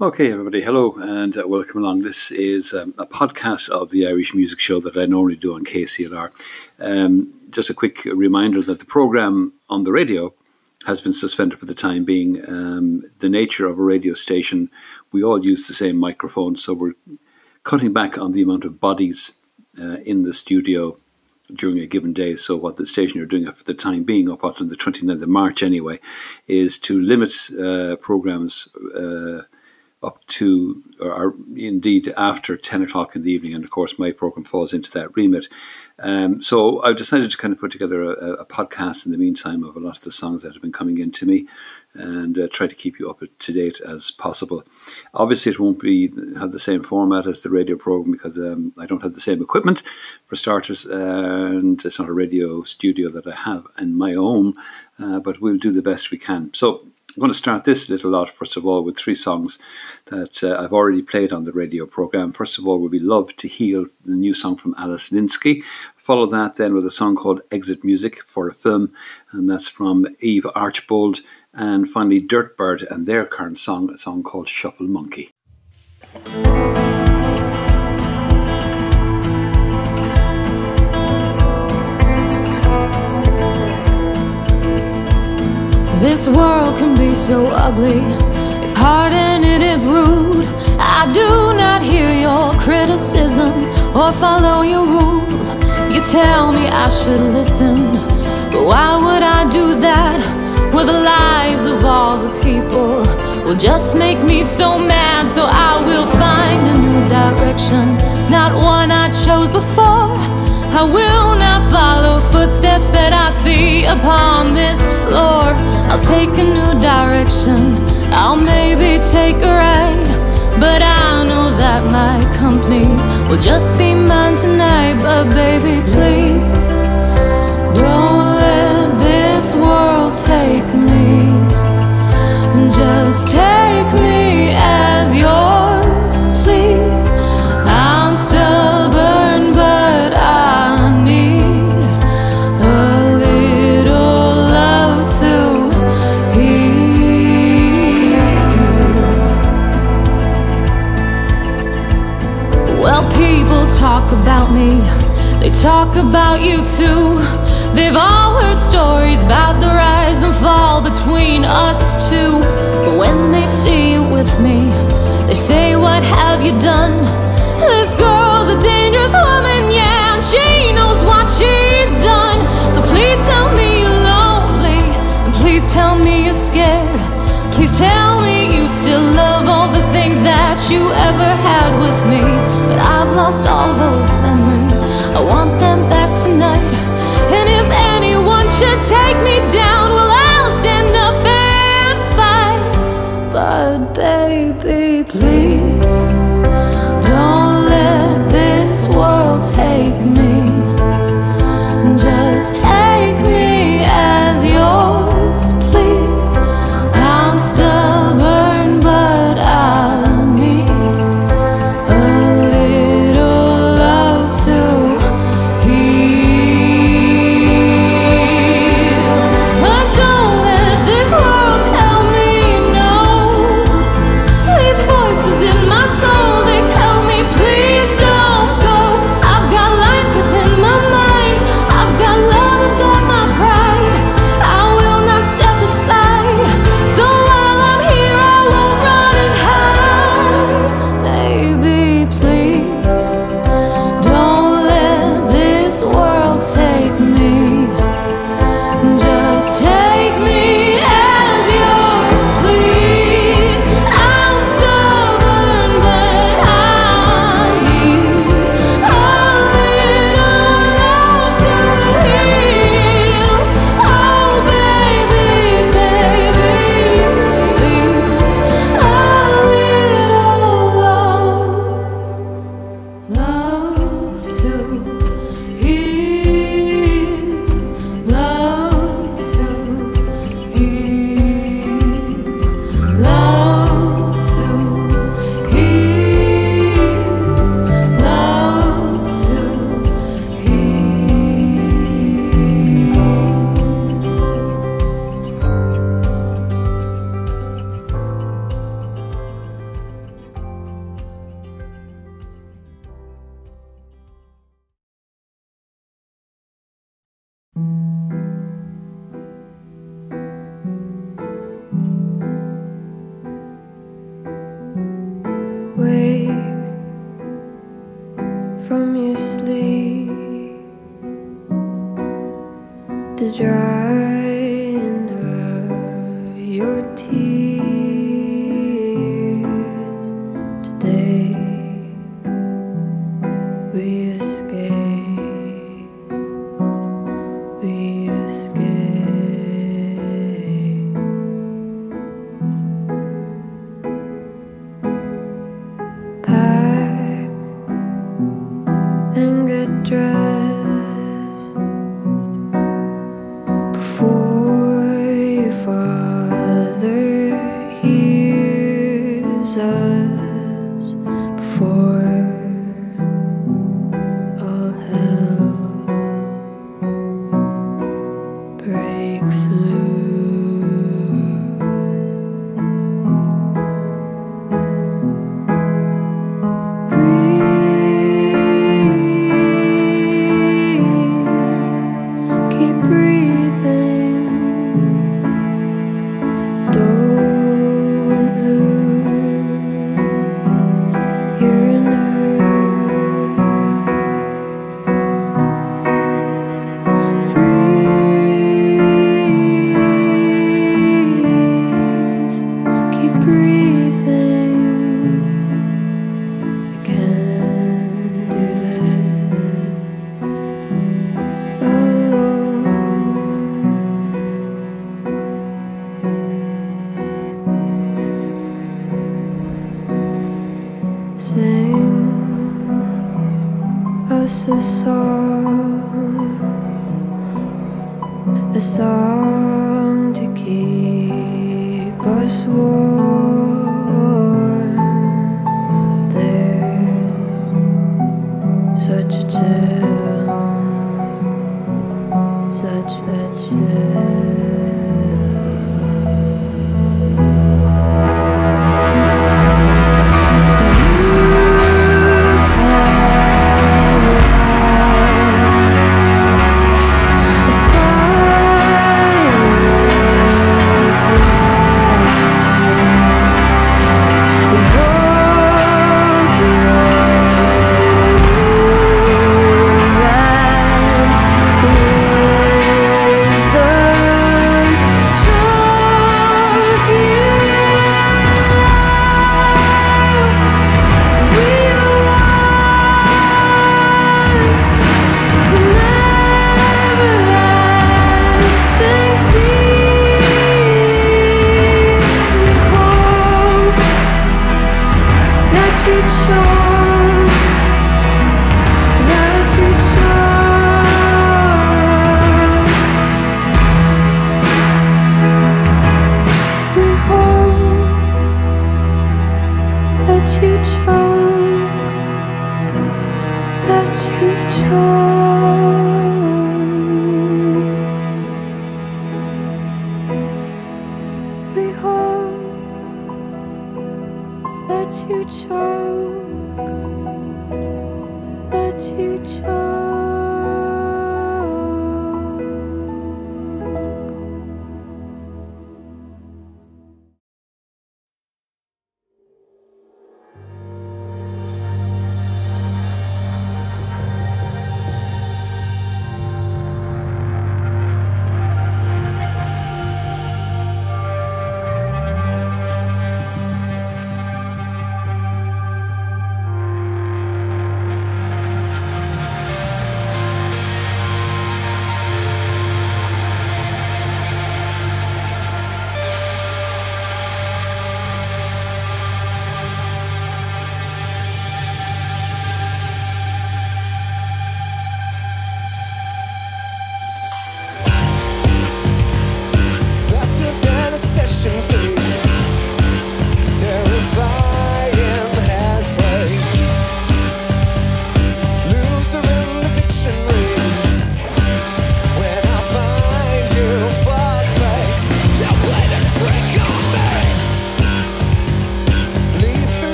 Okay, everybody, hello and uh, welcome along. This is um, a podcast of the Irish Music Show that I normally do on KCLR. Um, just a quick reminder that the programme on the radio has been suspended for the time being. Um, the nature of a radio station, we all use the same microphone, so we're cutting back on the amount of bodies uh, in the studio during a given day. So, what the station are doing for the time being, up until the 29th of March anyway, is to limit uh, programs. Up to, or indeed after 10 o'clock in the evening. And of course, my program falls into that remit. Um, so I've decided to kind of put together a, a, podcast in the meantime of a lot of the songs that have been coming in to me and uh, try to keep you up to date as possible. Obviously, it won't be have the same format as the radio program because um, I don't have the same equipment for starters, and it's not a radio studio that I have in my home. Uh, but we'll do the best we can. So I'm going to start this little lot, first of all, with three songs that uh, I've already played on the radio program. First of all, will be Love to Heal, the new song from Alice Linsky. Follow that then with a song called Exit Music for a Film, and that's from Eve Archbold. And finally, Dirtbird and their current song, a song called Shuffle Monkey. This world can be so ugly, it's hard and it is rude. I do not hear your criticism or follow your rules. You tell me I should listen, but why would I do that? Where the lies of all the people will just make me so mad, so I will find a new direction, not one I chose before. I will not follow footsteps that I see upon this floor. I'll take a new direction, I'll maybe take a ride. But I know that my company will just be mine tonight. But baby, please don't let this world take me. Just take me as yours, talk about me, they talk about you too. They've all heard stories about the rise and fall between us two. But when they see you with me, they say, What have you done? This girl's a dangerous woman, yeah, and she knows what she's done. So please tell me you're lonely, and please tell me you're scared. Please tell me you still love the things that you ever had with me. But I've lost all those memories. I want them back tonight. And if anyone should take me down, well, I'll stand up and fight. But baby, please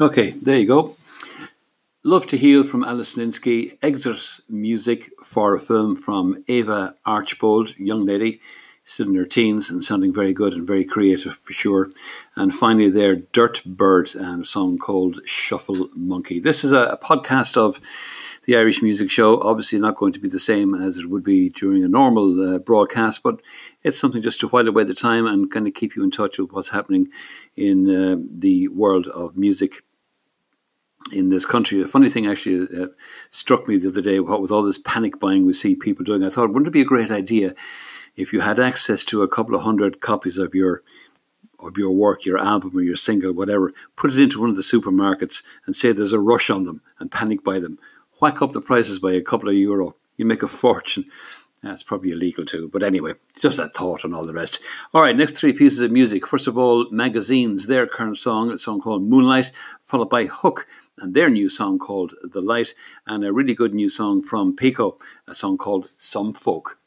Okay, there you go. Love to Heal from Alice Linsky, Exit Music for a film from Ava Archbold, young lady, still in her teens and sounding very good and very creative for sure. And finally, there, Dirt Bird and a song called Shuffle Monkey. This is a, a podcast of the Irish Music Show. Obviously, not going to be the same as it would be during a normal uh, broadcast, but it's something just to while away the time and kind of keep you in touch with what's happening in uh, the world of music in this country. A funny thing actually uh, struck me the other day, what with all this panic buying we see people doing. I thought, wouldn't it be a great idea if you had access to a couple of hundred copies of your of your work, your album or your single, whatever, put it into one of the supermarkets and say there's a rush on them and panic buy them. Whack up the prices by a couple of euro. You make a fortune. That's probably illegal too. But anyway, just a thought and all the rest. All right, next three pieces of music. First of all, Magazines, their current song, a song called Moonlight, followed by Hook and their new song called The Light, and a really good new song from Pico, a song called Some Folk.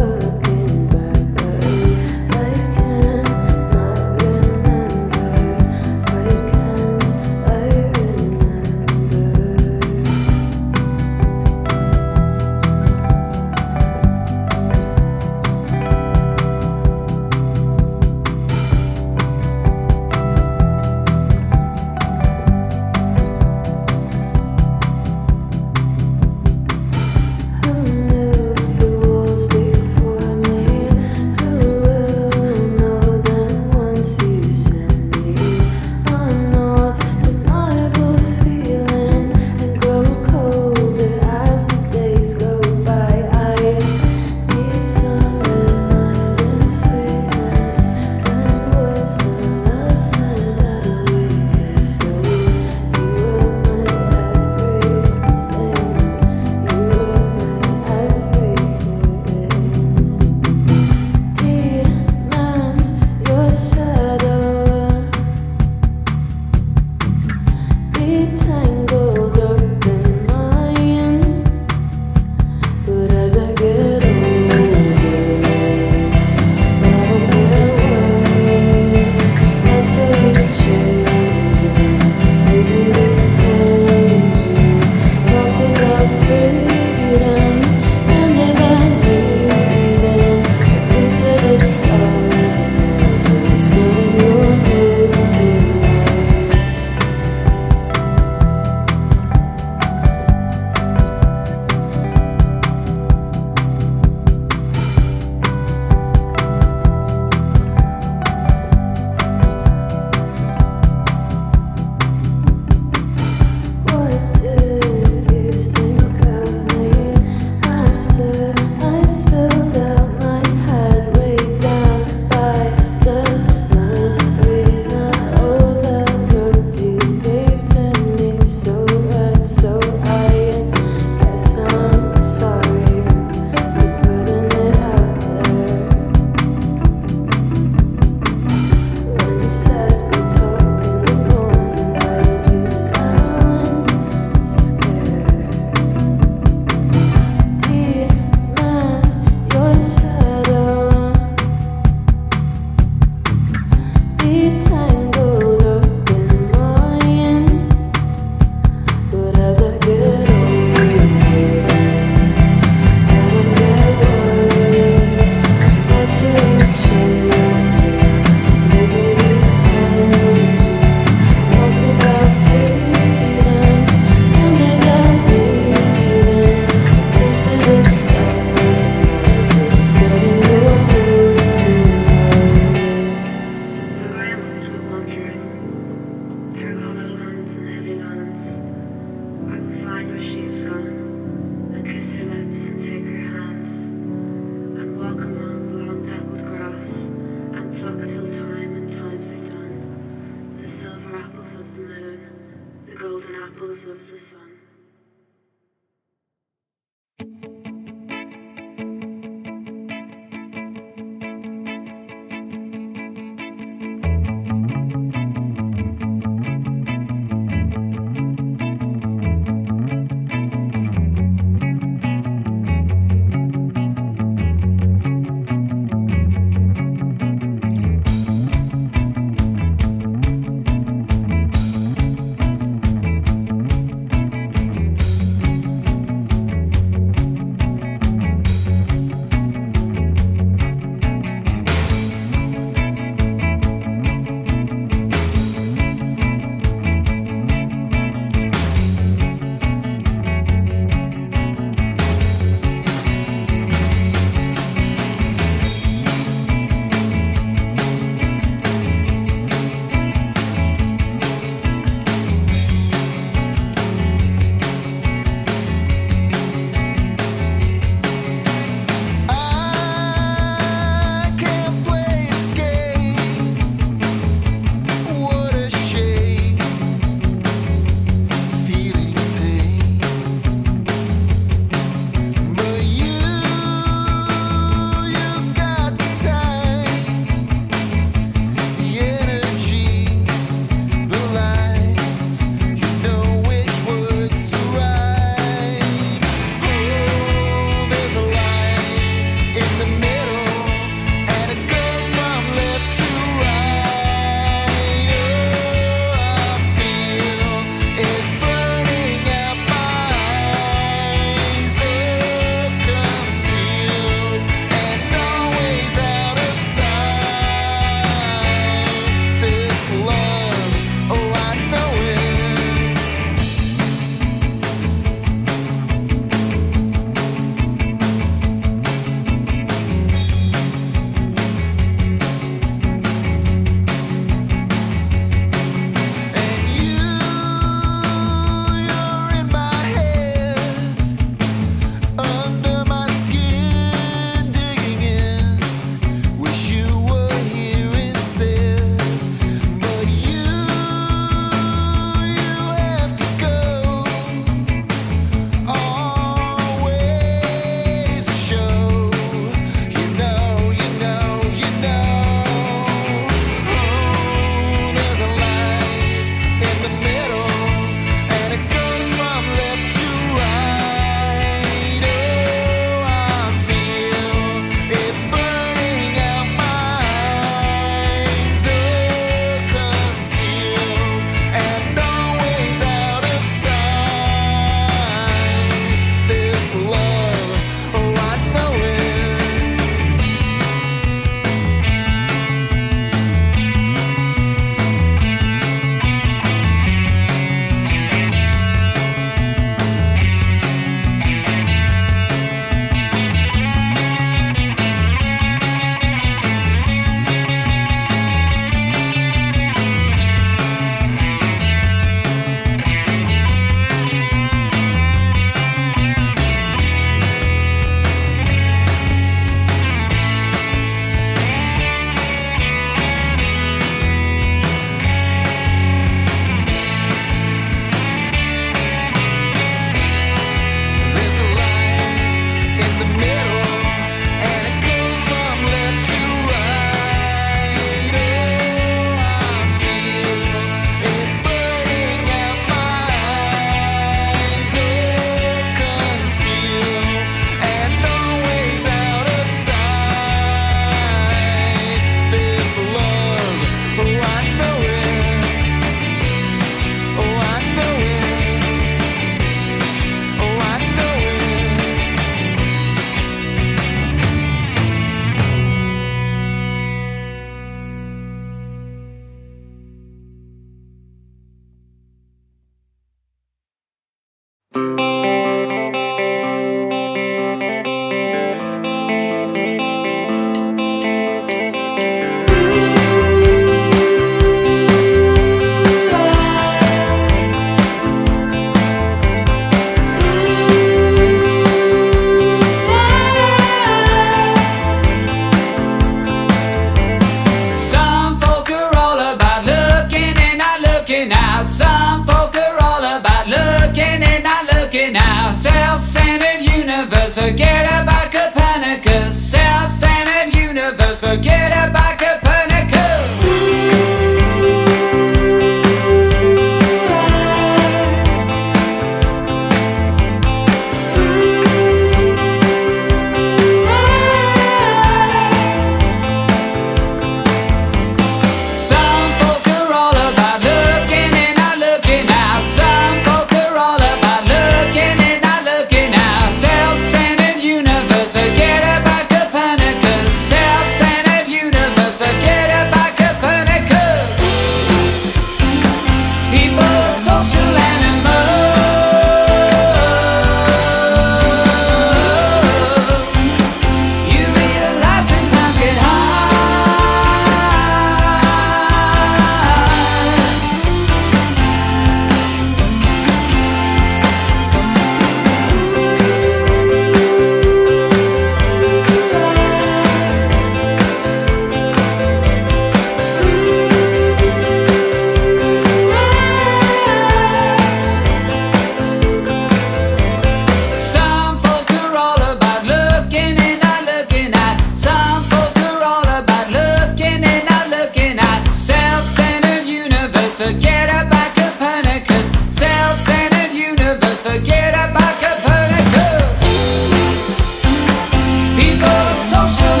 Social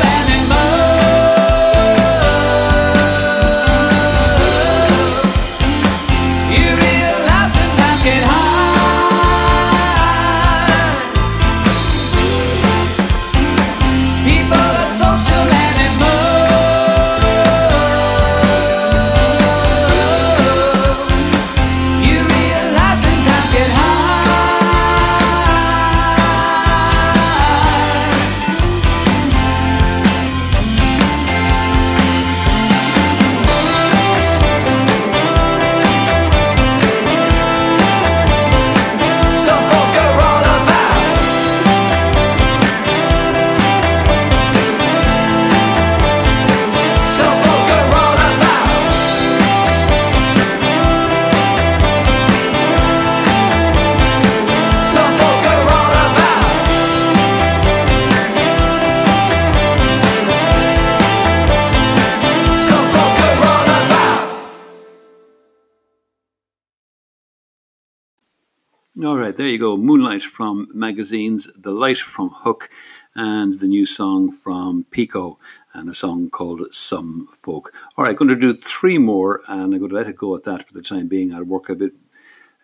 you go. Moonlight from magazines, The Light from Hook, and the new song from Pico, and a song called Some Folk. All right, I'm going to do three more, and I'm going to let it go at that for the time being. I'll work a bit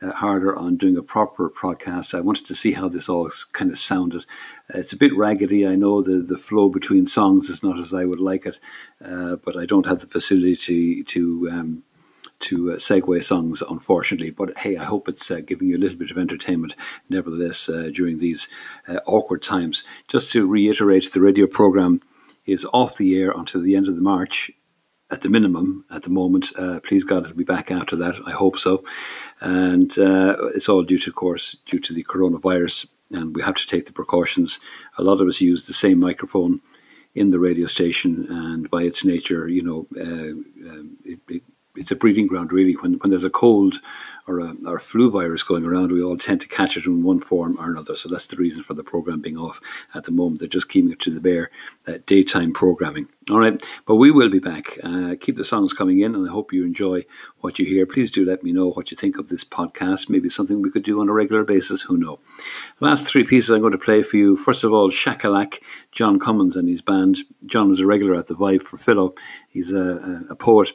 uh, harder on doing a proper podcast. I wanted to see how this all kind of sounded. Uh, it's a bit raggedy. I know the, the flow between songs is not as I would like it, uh, but I don't have the facility to, to um, to uh, segue songs, unfortunately. But hey, I hope it's uh, giving you a little bit of entertainment, nevertheless, uh, during these uh, awkward times. Just to reiterate, the radio program is off the air until the end of the March. At the minimum, at the moment, uh, please God, it'll be back after that. I hope so, and uh, it's all due to, of course, due to the coronavirus, and we have to take the precautions. A lot of us use the same microphone in the radio station, and by its nature, you know, uh, um, it, it, it's a breeding ground really. When when there's a cold or a, or a flu virus going around, we all tend to catch it in one form or another. So that's the reason for the program being off at the moment. They're just keeping it to the bare uh, daytime programming. All right, but we will be back. Uh, keep the songs coming in, and I hope you enjoy what you hear. Please do let me know what you think of this podcast. Maybe something we could do on a regular basis. Who knows? Last three pieces I'm going to play for you. First of all, Shakalak, John Cummins and his band. John was a regular at the Vibe for Philo. He's a, a poet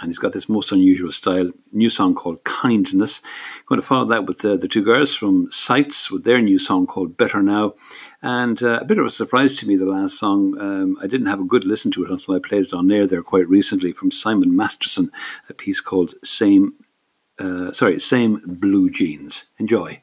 and he's got this most unusual style. New song called Kindness. Going to follow that with uh, the two girls from Sights with their new song called Better Now. And uh, a bit of a surprise to me, the last song. Um, I didn't have a good listen to it until I played it on air there quite recently from Simon Masterson, a piece called Same, uh, sorry, Same Blue Jeans. Enjoy.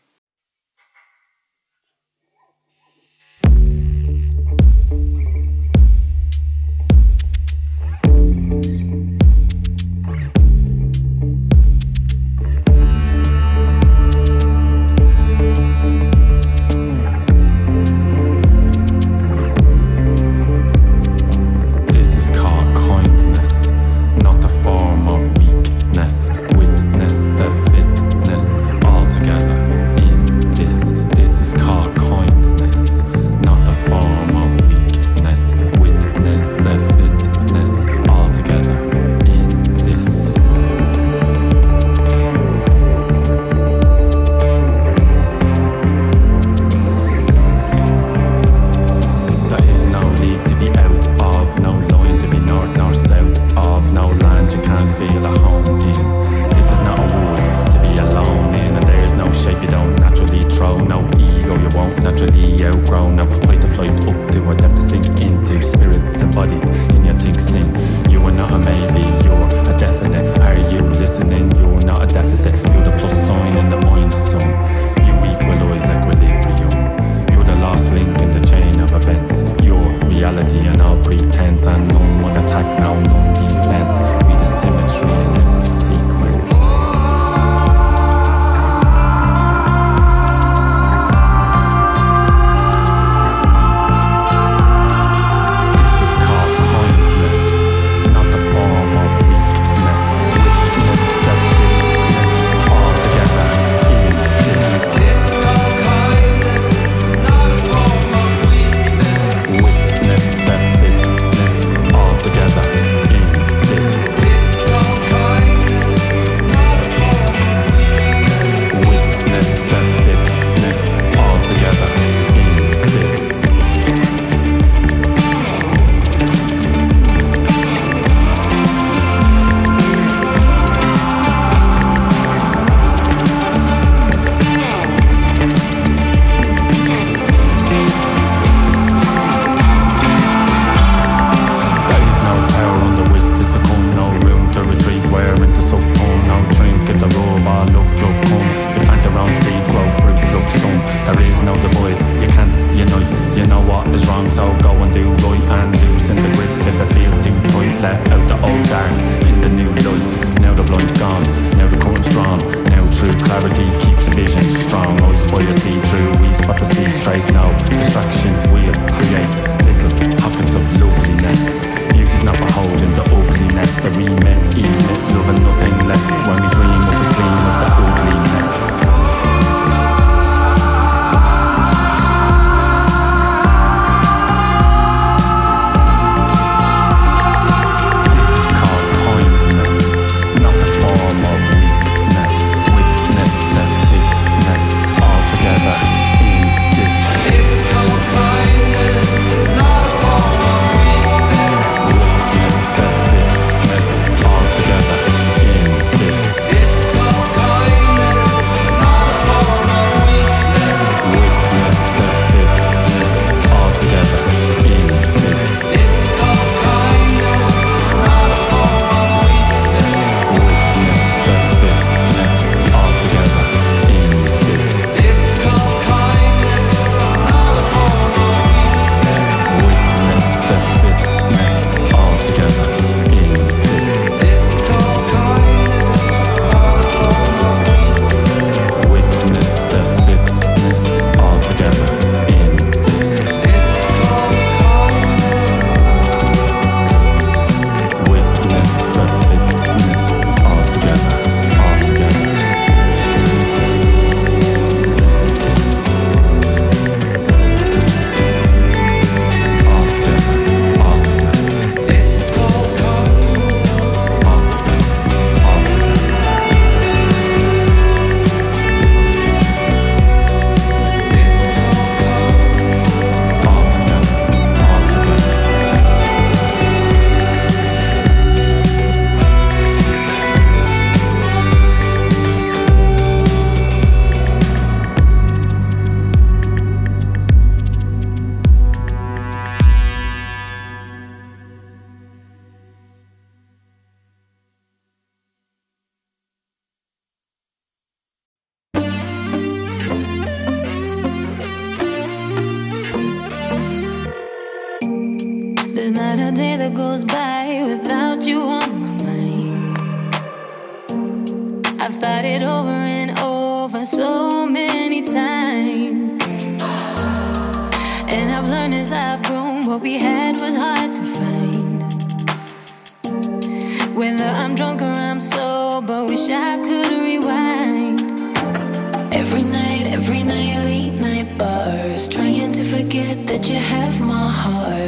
Heart.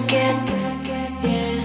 Forget. Yeah.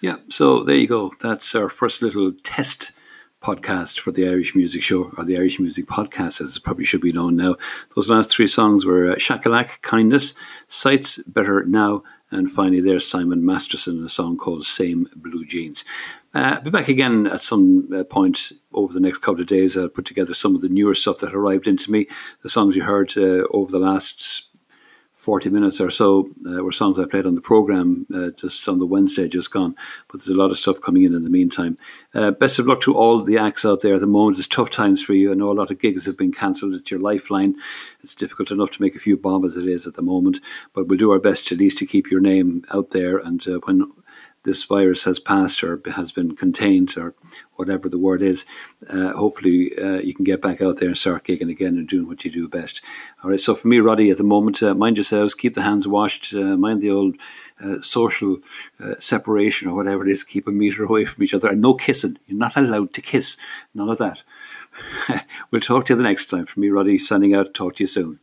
Yeah, so there you go. That's our first little test podcast for the Irish Music Show, or the Irish Music Podcast, as it probably should be known now. Those last three songs were uh, Shakalak, Kindness, Sights, Better Now, and finally there's Simon Masterson, in a song called Same Blue Jeans. Uh, I'll be back again at some uh, point over the next couple of days. I'll put together some of the newer stuff that arrived into me, the songs you heard uh, over the last 40 minutes or so uh, were songs I played on the program uh, just on the Wednesday just gone. But there's a lot of stuff coming in in the meantime. Uh, best of luck to all the acts out there at the moment. It's tough times for you. I know a lot of gigs have been cancelled. It's your lifeline. It's difficult enough to make a few bob as it is at the moment, but we'll do our best at least to keep your name out there. And uh, when this virus has passed or has been contained or whatever the word is, uh, hopefully uh, you can get back out there and start gigging again and doing what you do best. All right, so for me, Roddie, at the moment, uh, mind yourselves, keep the hands washed, uh, mind the old uh, social uh, separation or whatever it is, keep a meter away from each other, and no kissing. You're not allowed to kiss, none of that. we'll talk to you the next time. For me, Roddie, signing out, talk to you soon.